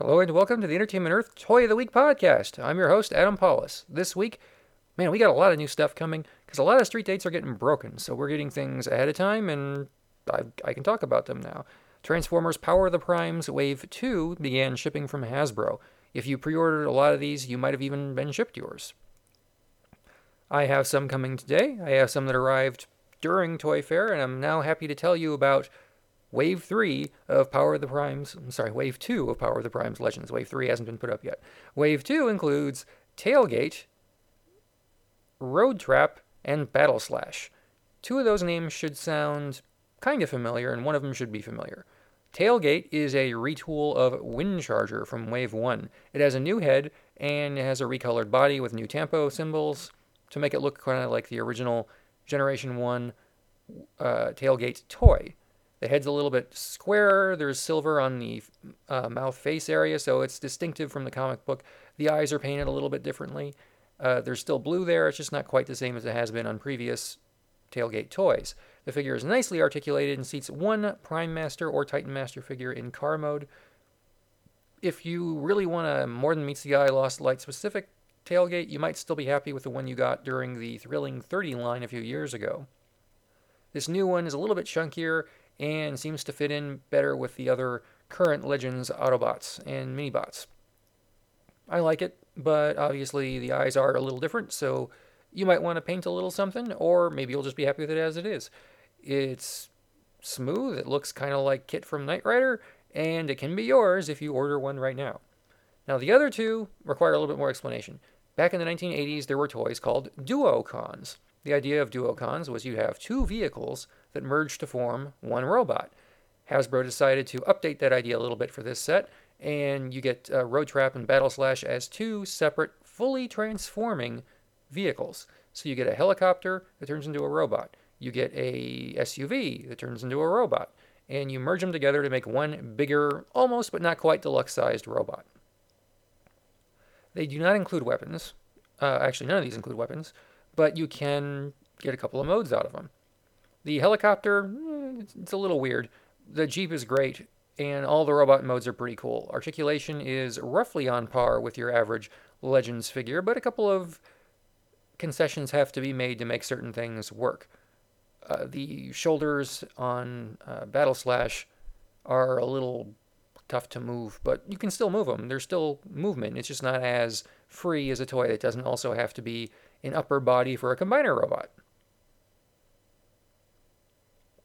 Hello and welcome to the Entertainment Earth Toy of the Week podcast. I'm your host, Adam Pawlus. This week, man, we got a lot of new stuff coming because a lot of street dates are getting broken. So we're getting things ahead of time and I, I can talk about them now. Transformers Power of the Primes Wave 2 began shipping from Hasbro. If you pre ordered a lot of these, you might have even been shipped yours. I have some coming today. I have some that arrived during Toy Fair, and I'm now happy to tell you about Wave 3 of Power of the Primes. I'm sorry, Wave 2 of Power of the Primes Legends. Wave 3 hasn't been put up yet. Wave 2 includes Tailgate, Road Trap, and Battle Slash. Two of those names should sound kind of familiar, and one of them should be familiar. Tailgate is a retool of Windcharger from Wave 1. It has a new head and it has a recolored body with new tempo symbols to make it look kind of like the original Generation 1 uh, Tailgate toy. The head's a little bit squarer. There's silver on the uh, mouth face area, so it's distinctive from the comic book. The eyes are painted a little bit differently. Uh, there's still blue there. It's just not quite the same as it has been on previous tailgate toys. The figure is nicely articulated and seats one Prime Master or Titan Master figure in car mode. If you really want a more than meets the eye Lost Light specific tailgate, you might still be happy with the one you got during the Thrilling 30 line a few years ago. This new one is a little bit chunkier and seems to fit in better with the other current Legends Autobots and Minibots. I like it, but obviously the eyes are a little different, so you might want to paint a little something, or maybe you'll just be happy with it as it is. It's smooth, it looks kind of like KITT from Knight Rider, and it can be yours if you order one right now. Now, the other two require a little bit more explanation. Back in the 1980s, there were toys called Duocons. The idea of Duocons was you'd have two vehicles that merge to form one robot. Hasbro decided to update that idea a little bit for this set, and you get uh, Road Trap and Battle Slash as two separate, fully transforming vehicles. So you get a helicopter that turns into a robot. You get a SUV that turns into a robot. And you merge them together to make one bigger, almost but not quite deluxe sized robot. They do not include weapons. Uh, actually, none of these include weapons, but you can get a couple of modes out of them. The helicopter, eh, it's a little weird. The Jeep is great, and all the robot modes are pretty cool. Articulation is roughly on par with your average Legends figure, but a couple of concessions have to be made to make certain things work. Uh, the shoulders on uh, Battle Slash are a little tough to move, but you can still move them. There's still movement. It's just not as free as a toy that doesn't also have to be an upper body for a combiner robot.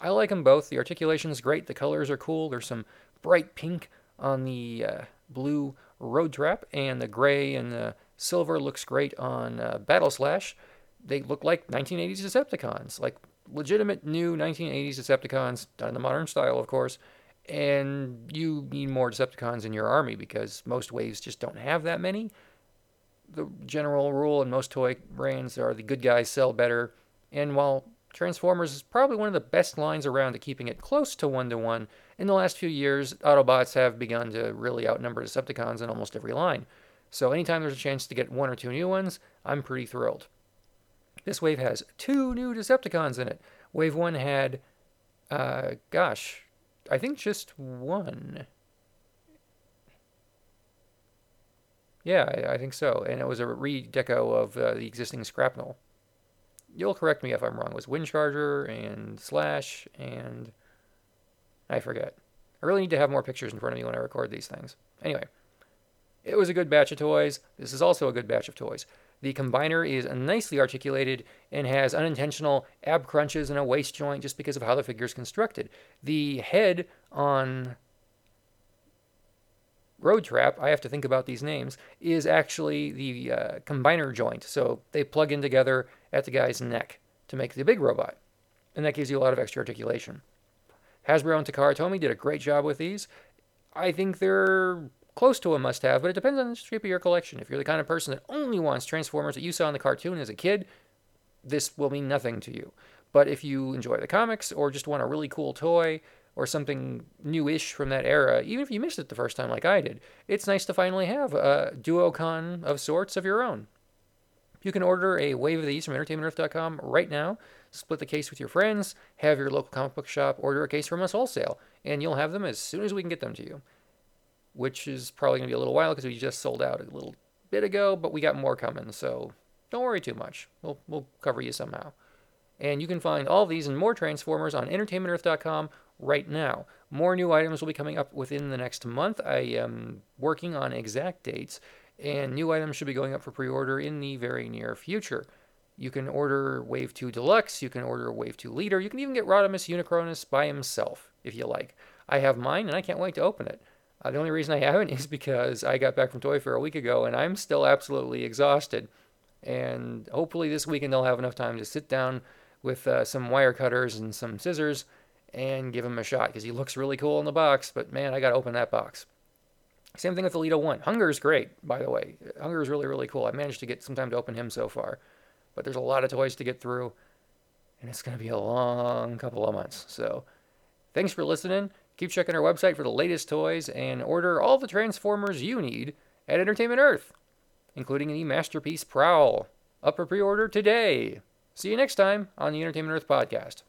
I like them both. The articulation's great. The colors are cool. There's some bright pink on the uh, blue Road Trap, and the gray and the Silver looks great on uh, Battle Slash. They look like 1980s Decepticons, like legitimate new 1980s Decepticons, done in the modern style, of course. And you need more Decepticons in your army because most waves just don't have that many. The general rule in most toy brands are the good guys sell better. And while Transformers is probably one of the best lines around at keeping it close to one to one, in the last few years, Autobots have begun to really outnumber Decepticons in almost every line. So anytime there's a chance to get one or two new ones, I'm pretty thrilled. This wave has two new Decepticons in it. Wave 1 had, uh, gosh, I think just one. Yeah, I, I think so. And it was a redeco of uh, the existing Skrapnel. You'll correct me if I'm wrong. It was Windcharger and Slash and I forget. I really need to have more pictures in front of me when I record these things. Anyway, it was a good batch of toys. This is also a good batch of toys. The combiner is nicely articulated and has unintentional ab crunches and a waist joint just because of how the figure is constructed. The head on Road Trap, I have to think about these names, is actually the uh, combiner joint. So they plug in together at the guy's neck to make the big robot. And that gives you a lot of extra articulation. Hasbro and Takara Tomy did a great job with these. I think they're close to a must have, but it depends on the shape of your collection. If you're the kind of person that only wants Transformers that you saw in the cartoon as a kid, this will mean nothing to you. But if you enjoy the comics or just want a really cool toy or something newish from that era, even if you missed it the first time like I did, it's nice to finally have a duocon of sorts of your own. You can order a wave of these from entertainmentearth.com right now. Split the case with your friends, have your local comic book shop order a case from us wholesale, and you'll have them as soon as we can get them to you. which is probably going to be a little while because we just sold out a little bit ago, but we got more coming, so don't worry too much. We'll, we'll cover you somehow. And you can find all these and more Transformers on entertainmentearth.com right now. More new items will be coming up within the next month. I am working on exact dates, and new items should be going up for pre order in the very near future. You can order Wave 2 Deluxe, you can order Wave 2 Leader, you can even get Rodimus Unicronus by himself if you like. I have mine and I can't wait to open it. Uh, the only reason I haven't is because I got back from Toy Fair a week ago and I'm still absolutely exhausted. And hopefully this weekend I'll have enough time to sit down with uh, some wire cutters and some scissors and give him a shot because he looks really cool in the box. But man, I got to open that box. Same thing with Elito 1. Hun-Gurrr is great, by the way. Hun-Gurrr is really, really cool. I managed to get some time to open him so far. But there's a lot of toys to get through, and it's going to be a long couple of months. So thanks for listening. Keep checking our website for the latest toys and order all the Transformers you need at Entertainment Earth, including the Masterpiece Prowl. Up for pre order today. See you next time on the Entertainment Earth podcast.